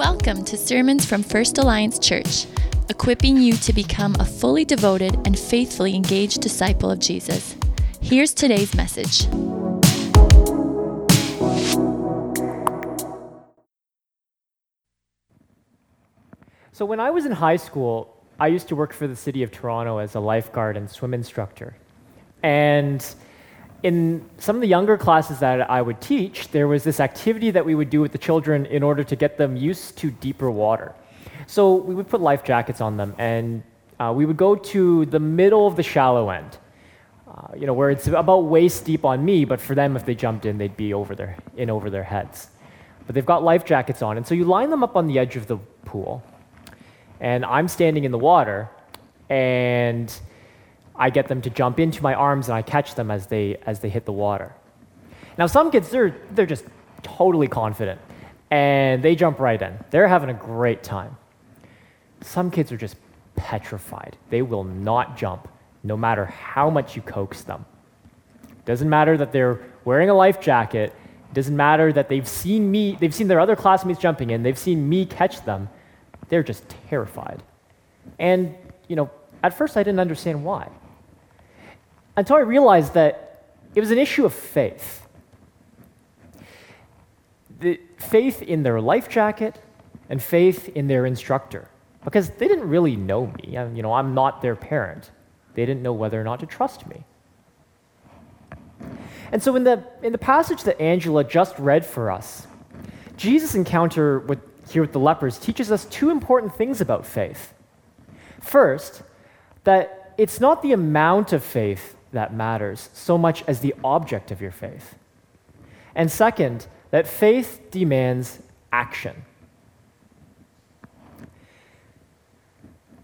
Welcome to Sermons from First Alliance Church, equipping you to become a fully devoted and faithfully engaged disciple of Jesus. Here's today's message. So, when I was in high school, I used to work for the city of Toronto as a lifeguard and swim instructor. And in some of the younger classes that I would teach, there was this activity that we would do with the children in order to get them used to deeper water. So we would put life jackets on them, and uh, we would go to the middle of the shallow end, uh, you know, where it's about waist deep on me, but for them, if they jumped in, they'd be over their, in over their heads. But they've got life jackets on, and so you line them up on the edge of the pool, and I'm standing in the water, and I get them to jump into my arms and I catch them as they, as they hit the water. Now, some kids, they're, they're just totally confident and they jump right in. They're having a great time. Some kids are just petrified. They will not jump no matter how much you coax them. Doesn't matter that they're wearing a life jacket. Doesn't matter that they've seen me, they've seen their other classmates jumping in, they've seen me catch them. They're just terrified. And, you know, at first I didn't understand why until I realized that it was an issue of faith. The faith in their life jacket and faith in their instructor. Because they didn't really know me. I, you know, I'm not their parent. They didn't know whether or not to trust me. And so in the, in the passage that Angela just read for us, Jesus' encounter with, here with the lepers teaches us two important things about faith. First, that it's not the amount of faith that matters so much as the object of your faith. And second, that faith demands action.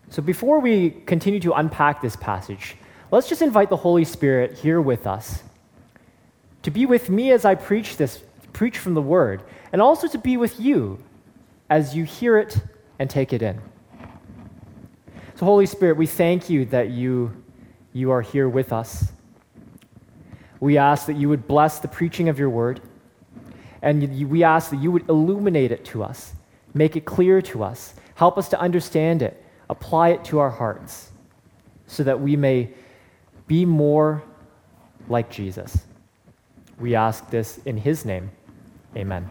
So before we continue to unpack this passage, let's just invite the Holy Spirit here with us to be with me as I preach this, preach from the Word, and also to be with you as you hear it and take it in. So, Holy Spirit, we thank you that you you are here with us. We ask that you would bless the preaching of your word, and we ask that you would illuminate it to us, make it clear to us, help us to understand it, apply it to our hearts, so that we may be more like Jesus. We ask this in his name. Amen.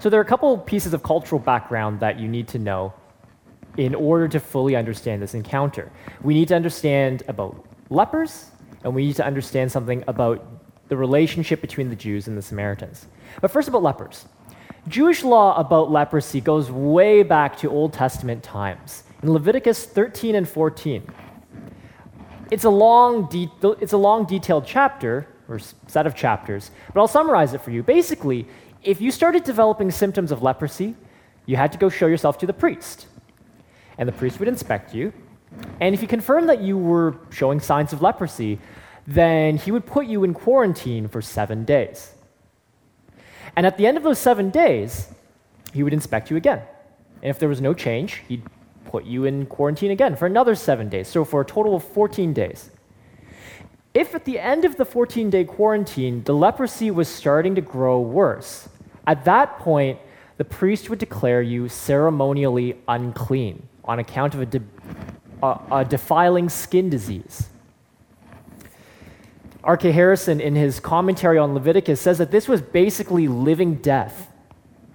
So, there are a couple pieces of cultural background that you need to know in order to fully understand this encounter. We need to understand about lepers, and we need to understand something about the relationship between the Jews and the Samaritans. But first, about lepers. Jewish law about leprosy goes way back to Old Testament times, in Leviticus 13 and 14. It's a long, de- it's a long detailed chapter, or set of chapters, but I'll summarize it for you. Basically, if you started developing symptoms of leprosy, you had to go show yourself to the priest and the priest would inspect you. And if he confirmed that you were showing signs of leprosy, then he would put you in quarantine for seven days. And at the end of those seven days, he would inspect you again. And if there was no change, he'd put you in quarantine again for another seven days, so for a total of 14 days. If at the end of the 14 day quarantine, the leprosy was starting to grow worse, at that point, the priest would declare you ceremonially unclean on account of a, de- a, a defiling skin disease. R.K. Harrison, in his commentary on Leviticus, says that this was basically living death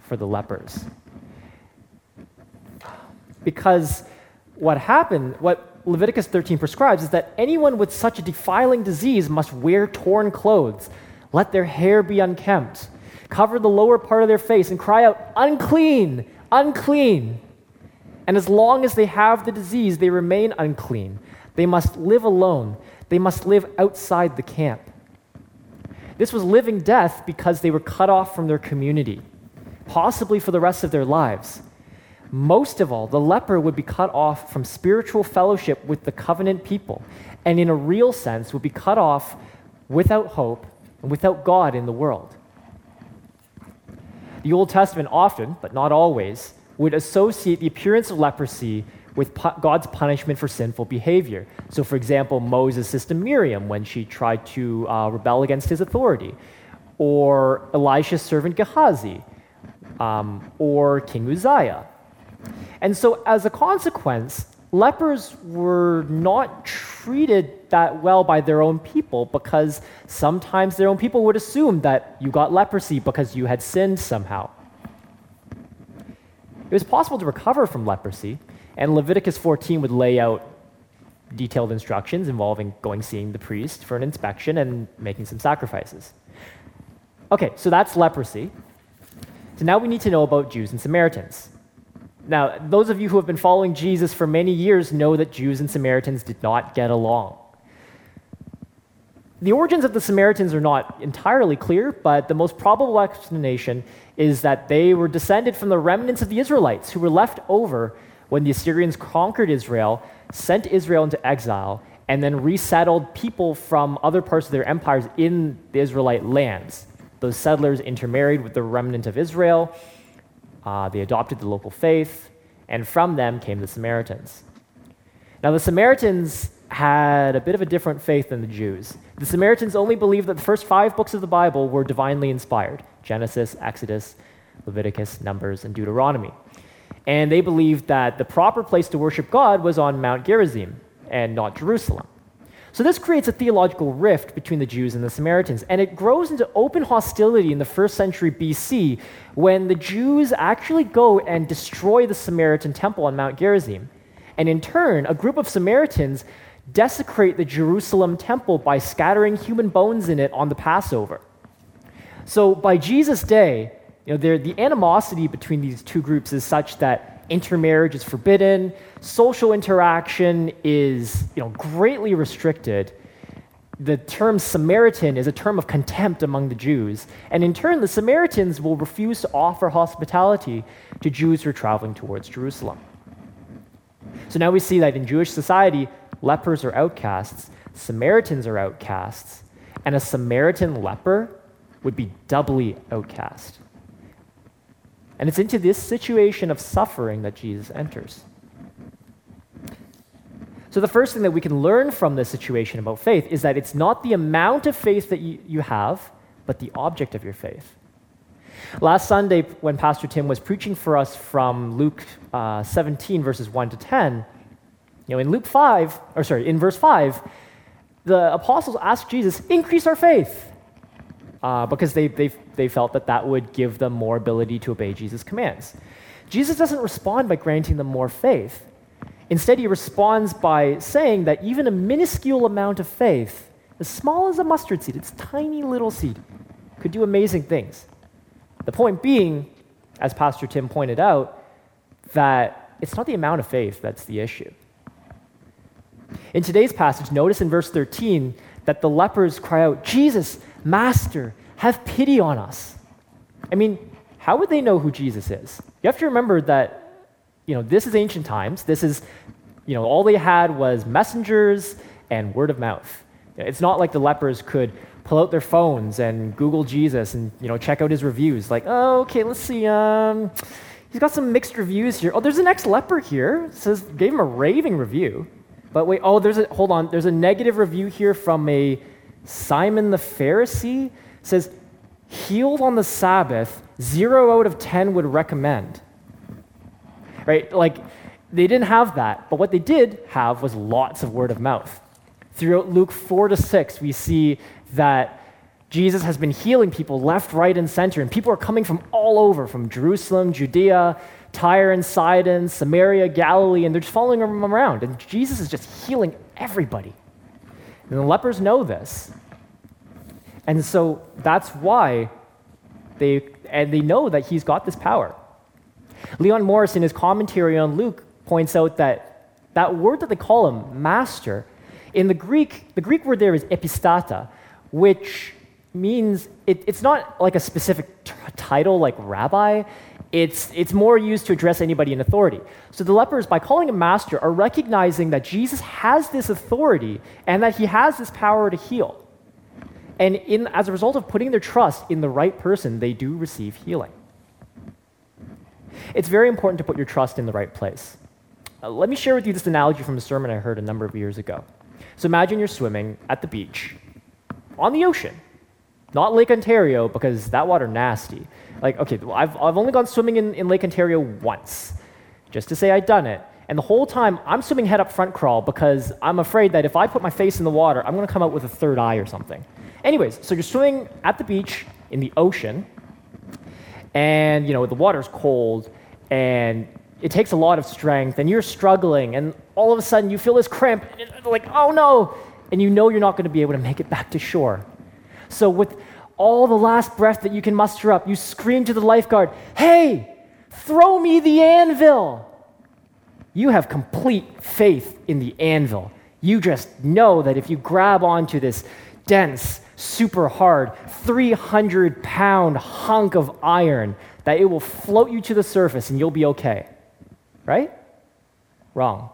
for the lepers. Because what happened, what Leviticus 13 prescribes, is that anyone with such a defiling disease must wear torn clothes, let their hair be unkempt, cover the lower part of their face, and cry out, Unclean, unclean. And as long as they have the disease, they remain unclean. They must live alone. They must live outside the camp. This was living death because they were cut off from their community, possibly for the rest of their lives. Most of all, the leper would be cut off from spiritual fellowship with the covenant people, and in a real sense, would be cut off without hope and without God in the world. The Old Testament often, but not always, would associate the appearance of leprosy with God's punishment for sinful behavior. So, for example, Moses' sister Miriam when she tried to uh, rebel against his authority, or Elisha's servant Gehazi um, or King Uzziah. And so, as a consequence, lepers were not treated that well by their own people because sometimes their own people would assume that you got leprosy because you had sinned somehow. It was possible to recover from leprosy, and Leviticus 14 would lay out detailed instructions involving going seeing the priest for an inspection and making some sacrifices. Okay, so that's leprosy. So now we need to know about Jews and Samaritans. Now, those of you who have been following Jesus for many years know that Jews and Samaritans did not get along. The origins of the Samaritans are not entirely clear, but the most probable explanation is that they were descended from the remnants of the Israelites who were left over when the Assyrians conquered Israel, sent Israel into exile, and then resettled people from other parts of their empires in the Israelite lands. Those settlers intermarried with the remnant of Israel, uh, they adopted the local faith, and from them came the Samaritans. Now, the Samaritans had a bit of a different faith than the Jews. The Samaritans only believed that the first five books of the Bible were divinely inspired Genesis, Exodus, Leviticus, Numbers, and Deuteronomy. And they believed that the proper place to worship God was on Mount Gerizim and not Jerusalem. So this creates a theological rift between the Jews and the Samaritans, and it grows into open hostility in the first century BC when the Jews actually go and destroy the Samaritan temple on Mount Gerizim. And in turn, a group of Samaritans desecrate the Jerusalem temple by scattering human bones in it on the Passover. So by Jesus' day, you know, the animosity between these two groups is such that intermarriage is forbidden, social interaction is you know, greatly restricted. The term Samaritan is a term of contempt among the Jews, and in turn, the Samaritans will refuse to offer hospitality to Jews who are traveling towards Jerusalem. So now we see that in Jewish society, lepers are outcasts, Samaritans are outcasts, and a Samaritan leper would be doubly outcast. And it's into this situation of suffering that Jesus enters. So, the first thing that we can learn from this situation about faith is that it's not the amount of faith that you, have, but the object of your faith. Last Sunday, when Pastor Tim was preaching for us from Luke uh, 17, verses 1 to 10, you know, in Luke 5, or sorry, in verse 5, the apostles asked Jesus, increase our faith uh, because they, they, they felt that that would give them more ability to obey Jesus' commands. Jesus doesn't respond by granting them more faith. Instead, he responds by saying that even a minuscule amount of faith, as small as a mustard seed, it's tiny little seed, could do amazing things. The point being, as Pastor Tim pointed out, that it's not the amount of faith that's the issue. In today's passage, notice in verse 13 that the lepers cry out, Jesus, Master, have pity on us. I mean, how would they know who Jesus is? You have to remember that, you know, this is ancient times. This is, you know, all they had was messengers and word of mouth. It's not like the lepers could pull out their phones and Google Jesus and, you know, check out his reviews. Like, oh, okay, let's see. Um, he's got some mixed reviews here. Oh, there's an ex-leper here. It says gave him a raving review. But wait, oh, there's a hold on. There's a negative review here from a Simon the Pharisee says, healed on the Sabbath, zero out of 10 would recommend. Right? Like, they didn't have that, but what they did have was lots of word of mouth. Throughout Luke 4 to 6, we see that Jesus has been healing people left, right, and center, and people are coming from all over, from Jerusalem, Judea, Tyre and Sidon, Samaria, Galilee, and they're just following him around. And Jesus is just healing everybody. And the lepers know this. And so that's why they, and they know that he's got this power. Leon Morris, in his commentary on Luke, points out that that word that they call him, master, in the Greek, the Greek word there is epistata, which means it, it's not like a specific t- title like rabbi. It's, it's more used to address anybody in authority. So the lepers, by calling him master, are recognizing that Jesus has this authority and that he has this power to heal. And in, as a result of putting their trust in the right person, they do receive healing. It's very important to put your trust in the right place. Uh, let me share with you this analogy from a sermon I heard a number of years ago. So imagine you're swimming at the beach on the ocean. Not Lake Ontario, because that water nasty. Like, okay, I've, I've only gone swimming in, in Lake Ontario once, just to say I'd done it. And the whole time, I'm swimming head up front crawl because I'm afraid that if I put my face in the water, I'm going to come out with a third eye or something. Anyways, so you're swimming at the beach in the ocean, and you know the water's cold, and it takes a lot of strength, and you're struggling, and all of a sudden you feel this cramp, and like oh no, and you know you're not going to be able to make it back to shore. So with all the last breath that you can muster up, you scream to the lifeguard, "Hey, throw me the anvil!" you have complete faith in the anvil. You just know that if you grab onto this dense, super hard, 300 pound hunk of iron, that it will float you to the surface and you'll be okay. Right? Wrong.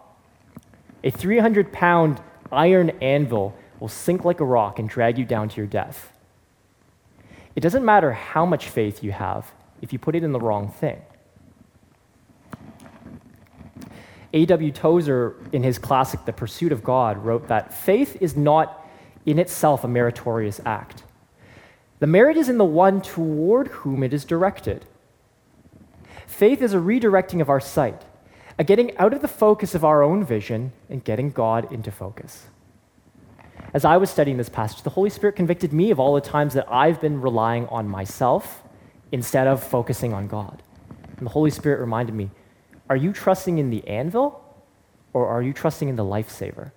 A 300 pound iron anvil will sink like a rock and drag you down to your death. It doesn't matter how much faith you have if you put it in the wrong thing. A.W. Tozer, in his classic The Pursuit of God, wrote that faith is not in itself a meritorious act. The merit is in the one toward whom it is directed. Faith is a redirecting of our sight, a getting out of the focus of our own vision and getting God into focus. As I was studying this passage, the Holy Spirit convicted me of all the times that I've been relying on myself instead of focusing on God. And the Holy Spirit reminded me are you trusting in the anvil or are you trusting in the lifesaver?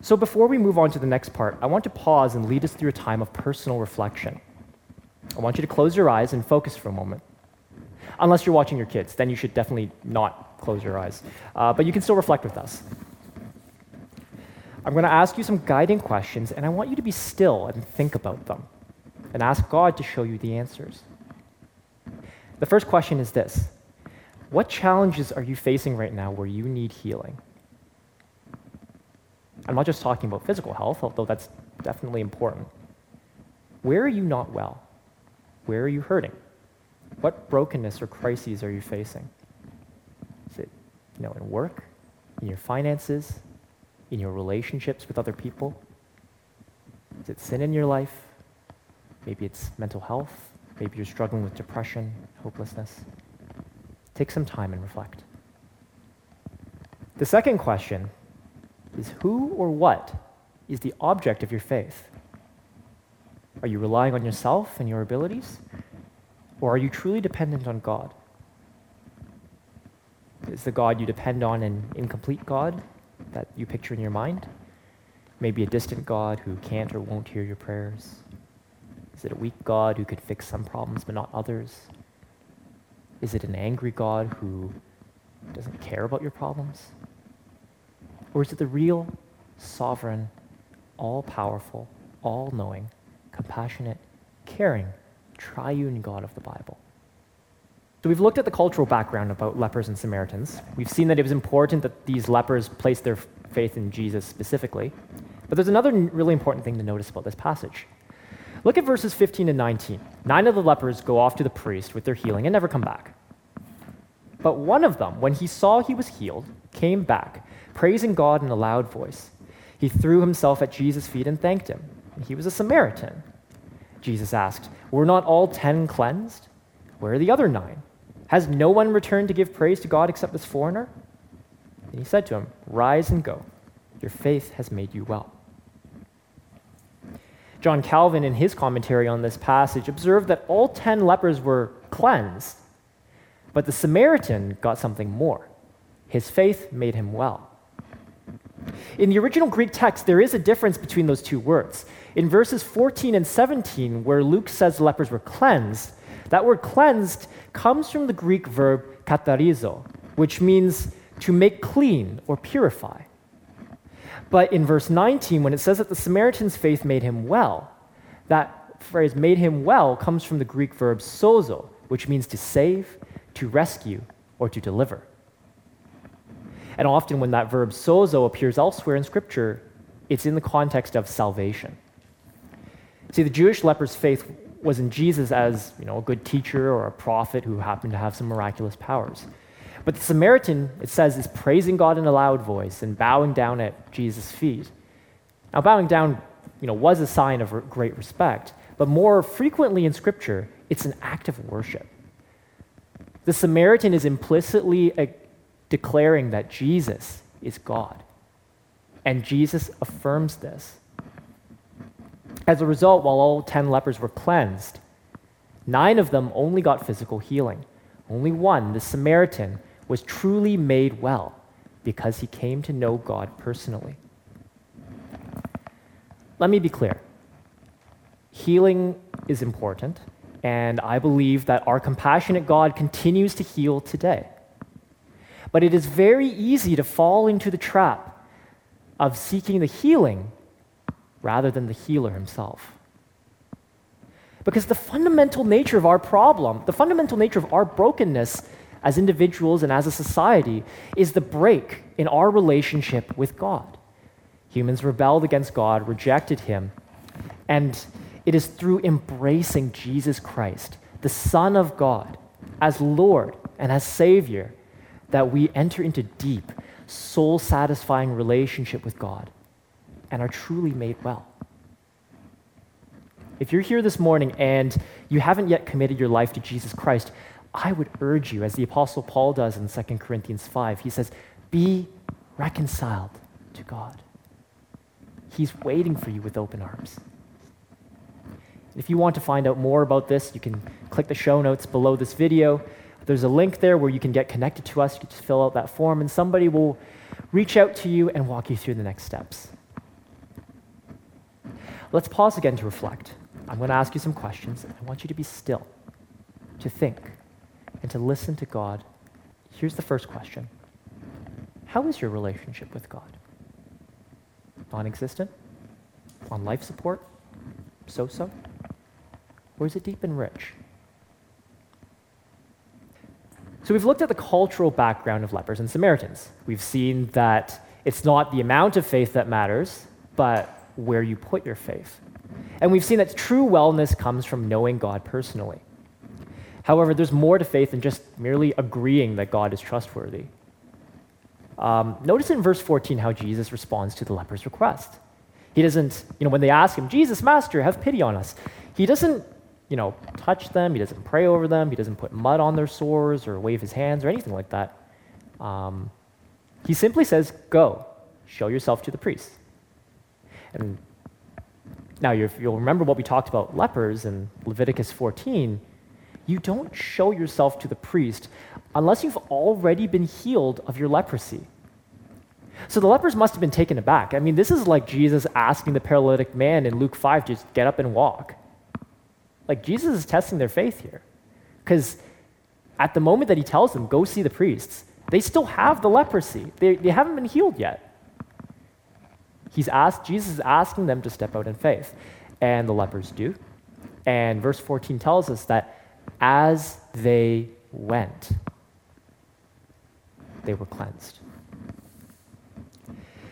So, before we move on to the next part, I want to pause and lead us through a time of personal reflection. I want you to close your eyes and focus for a moment. Unless you're watching your kids, then you should definitely not close your eyes. Uh, but you can still reflect with us. I'm going to ask you some guiding questions, and I want you to be still and think about them and ask God to show you the answers. The first question is this What challenges are you facing right now where you need healing? I'm not just talking about physical health, although that's definitely important. Where are you not well? Where are you hurting? What brokenness or crises are you facing? Is it you know, in work, in your finances, in your relationships with other people? Is it sin in your life? Maybe it's mental health. Maybe you're struggling with depression, hopelessness. Take some time and reflect. The second question is who or what is the object of your faith? Are you relying on yourself and your abilities? Or are you truly dependent on God? Is the God you depend on an incomplete God that you picture in your mind? Maybe a distant God who can't or won't hear your prayers? Is it a weak God who could fix some problems but not others? Is it an angry God who doesn't care about your problems? Or is it the real, sovereign, all powerful, all knowing, compassionate, caring, triune God of the Bible? So we've looked at the cultural background about lepers and Samaritans. We've seen that it was important that these lepers placed their faith in Jesus specifically. But there's another really important thing to notice about this passage. Look at verses 15 and 19. Nine of the lepers go off to the priest with their healing and never come back. But one of them, when he saw he was healed, came back, praising God in a loud voice. He threw himself at Jesus' feet and thanked him. He was a Samaritan. Jesus asked, Were not all ten cleansed? Where are the other nine? Has no one returned to give praise to God except this foreigner? And he said to him, Rise and go. Your faith has made you well. John Calvin, in his commentary on this passage, observed that all 10 lepers were cleansed, but the Samaritan got something more. His faith made him well. In the original Greek text, there is a difference between those two words. In verses 14 and 17, where Luke says lepers were cleansed, that word cleansed comes from the Greek verb katharizo, which means to make clean or purify. But in verse 19, when it says that the Samaritan's faith made him well, that phrase made him well comes from the Greek verb sozo, which means to save, to rescue, or to deliver. And often when that verb sozo appears elsewhere in Scripture, it's in the context of salvation. See, the Jewish leper's faith was in Jesus as you know, a good teacher or a prophet who happened to have some miraculous powers. But the Samaritan, it says, is praising God in a loud voice and bowing down at Jesus' feet. Now, bowing down you know, was a sign of great respect, but more frequently in Scripture, it's an act of worship. The Samaritan is implicitly uh, declaring that Jesus is God. And Jesus affirms this. As a result, while all 10 lepers were cleansed, nine of them only got physical healing. Only one, the Samaritan, was truly made well because he came to know God personally. Let me be clear healing is important, and I believe that our compassionate God continues to heal today. But it is very easy to fall into the trap of seeking the healing rather than the healer himself. Because the fundamental nature of our problem, the fundamental nature of our brokenness as individuals and as a society, is the break in our relationship with God. Humans rebelled against God, rejected Him, and it is through embracing Jesus Christ, the Son of God, as Lord and as Savior, that we enter into deep, soul satisfying relationship with God and are truly made well. If you're here this morning and you haven't yet committed your life to Jesus Christ, I would urge you, as the Apostle Paul does in 2 Corinthians 5, he says, Be reconciled to God. He's waiting for you with open arms. If you want to find out more about this, you can click the show notes below this video. There's a link there where you can get connected to us. You can just fill out that form, and somebody will reach out to you and walk you through the next steps. Let's pause again to reflect. I'm going to ask you some questions. I want you to be still, to think, and to listen to God. Here's the first question How is your relationship with God? Non existent? On life support? So so? Or is it deep and rich? So we've looked at the cultural background of lepers and Samaritans. We've seen that it's not the amount of faith that matters, but where you put your faith. And we've seen that true wellness comes from knowing God personally. However, there's more to faith than just merely agreeing that God is trustworthy. Um, notice in verse 14 how Jesus responds to the leper's request. He doesn't, you know, when they ask him, Jesus, Master, have pity on us, he doesn't, you know, touch them, he doesn't pray over them, he doesn't put mud on their sores or wave his hands or anything like that. Um, he simply says, Go, show yourself to the priest. And now, if you'll remember what we talked about lepers in Leviticus 14. You don't show yourself to the priest unless you've already been healed of your leprosy. So the lepers must have been taken aback. I mean, this is like Jesus asking the paralytic man in Luke 5 to just get up and walk. Like, Jesus is testing their faith here. Because at the moment that he tells them, go see the priests, they still have the leprosy. They, they haven't been healed yet. He's asked, Jesus is asking them to step out in faith. And the lepers do. And verse 14 tells us that as they went, they were cleansed.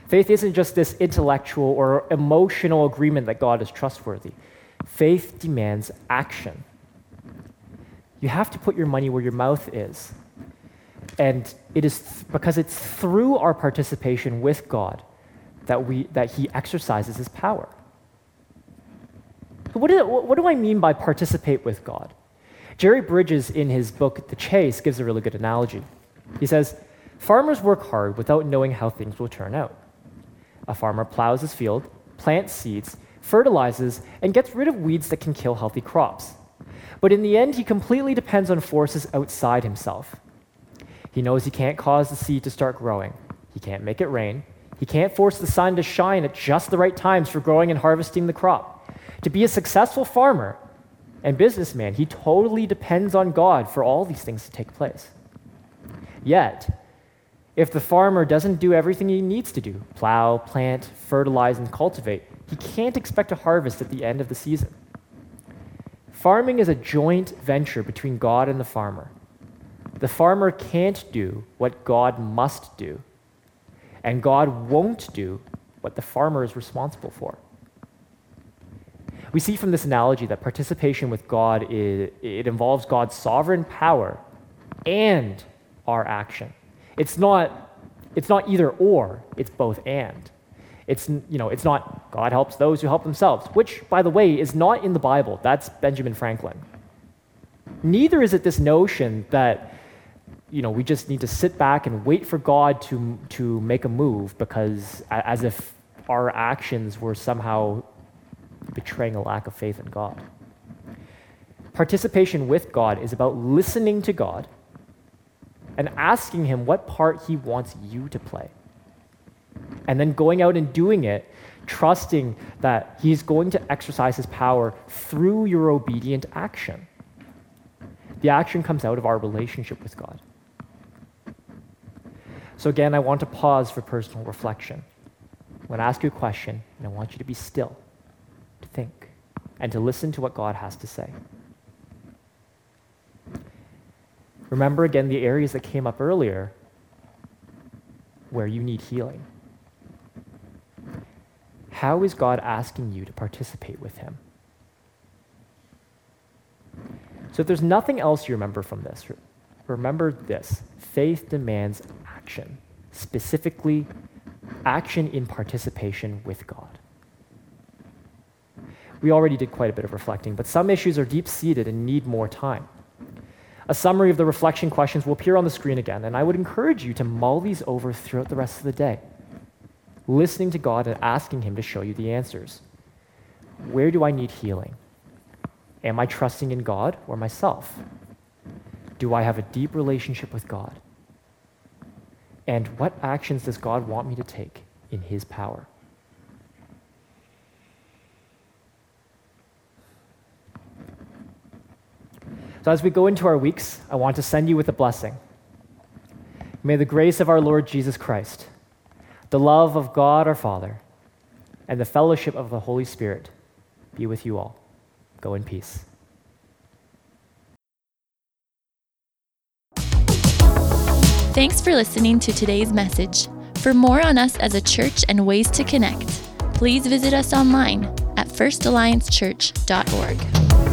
Faith isn't just this intellectual or emotional agreement that God is trustworthy. Faith demands action. You have to put your money where your mouth is. And it is th- because it's through our participation with God that, we, that he exercises his power. what, do I mean by participate with God? Jerry Bridges, in his book, The Chase, gives a really good analogy. He says, Farmers work hard without knowing how things will turn out. A farmer plows his field, plants seeds, fertilizes, and gets rid of weeds that can kill healthy crops. But in the end, he completely depends on forces outside himself. He knows he can't cause the seed to start growing, he can't make it rain, he can't force the sun to shine at just the right times for growing and harvesting the crop. To be a successful farmer and businessman, he totally depends on God for all these things to take place. Yet, if the farmer doesn't do everything he needs to do plow, plant, fertilize, and cultivate he can't expect a harvest at the end of the season. Farming is a joint venture between God and the farmer. The farmer can't do what God must do and God won't do what the farmer is responsible for. We see from this analogy that participation with God is, it involves God's sovereign power and our action. It's not, it's not either or, it's both and. It's, you know, it's not God helps those who help themselves, which, by the way, is not in the Bible. That's Benjamin Franklin. Neither is it this notion that you know, we just need to sit back and wait for God to, to make a move because as if our actions were somehow betraying a lack of faith in God. Participation with God is about listening to God and asking Him what part He wants you to play. And then going out and doing it, trusting that He's going to exercise His power through your obedient action. The action comes out of our relationship with God. So, again, I want to pause for personal reflection. I'm going to ask you a question, and I want you to be still, to think, and to listen to what God has to say. Remember again the areas that came up earlier where you need healing. How is God asking you to participate with Him? So, if there's nothing else you remember from this, remember this faith demands action, specifically, action in participation with God. We already did quite a bit of reflecting, but some issues are deep seated and need more time. A summary of the reflection questions will appear on the screen again, and I would encourage you to mull these over throughout the rest of the day, listening to God and asking Him to show you the answers. Where do I need healing? Am I trusting in God or myself? Do I have a deep relationship with God? And what actions does God want me to take in His power? So, as we go into our weeks, I want to send you with a blessing. May the grace of our Lord Jesus Christ, the love of God our Father, and the fellowship of the Holy Spirit be with you all. Go in peace. Thanks for listening to today's message. For more on us as a church and ways to connect, please visit us online at firstalliancechurch.org.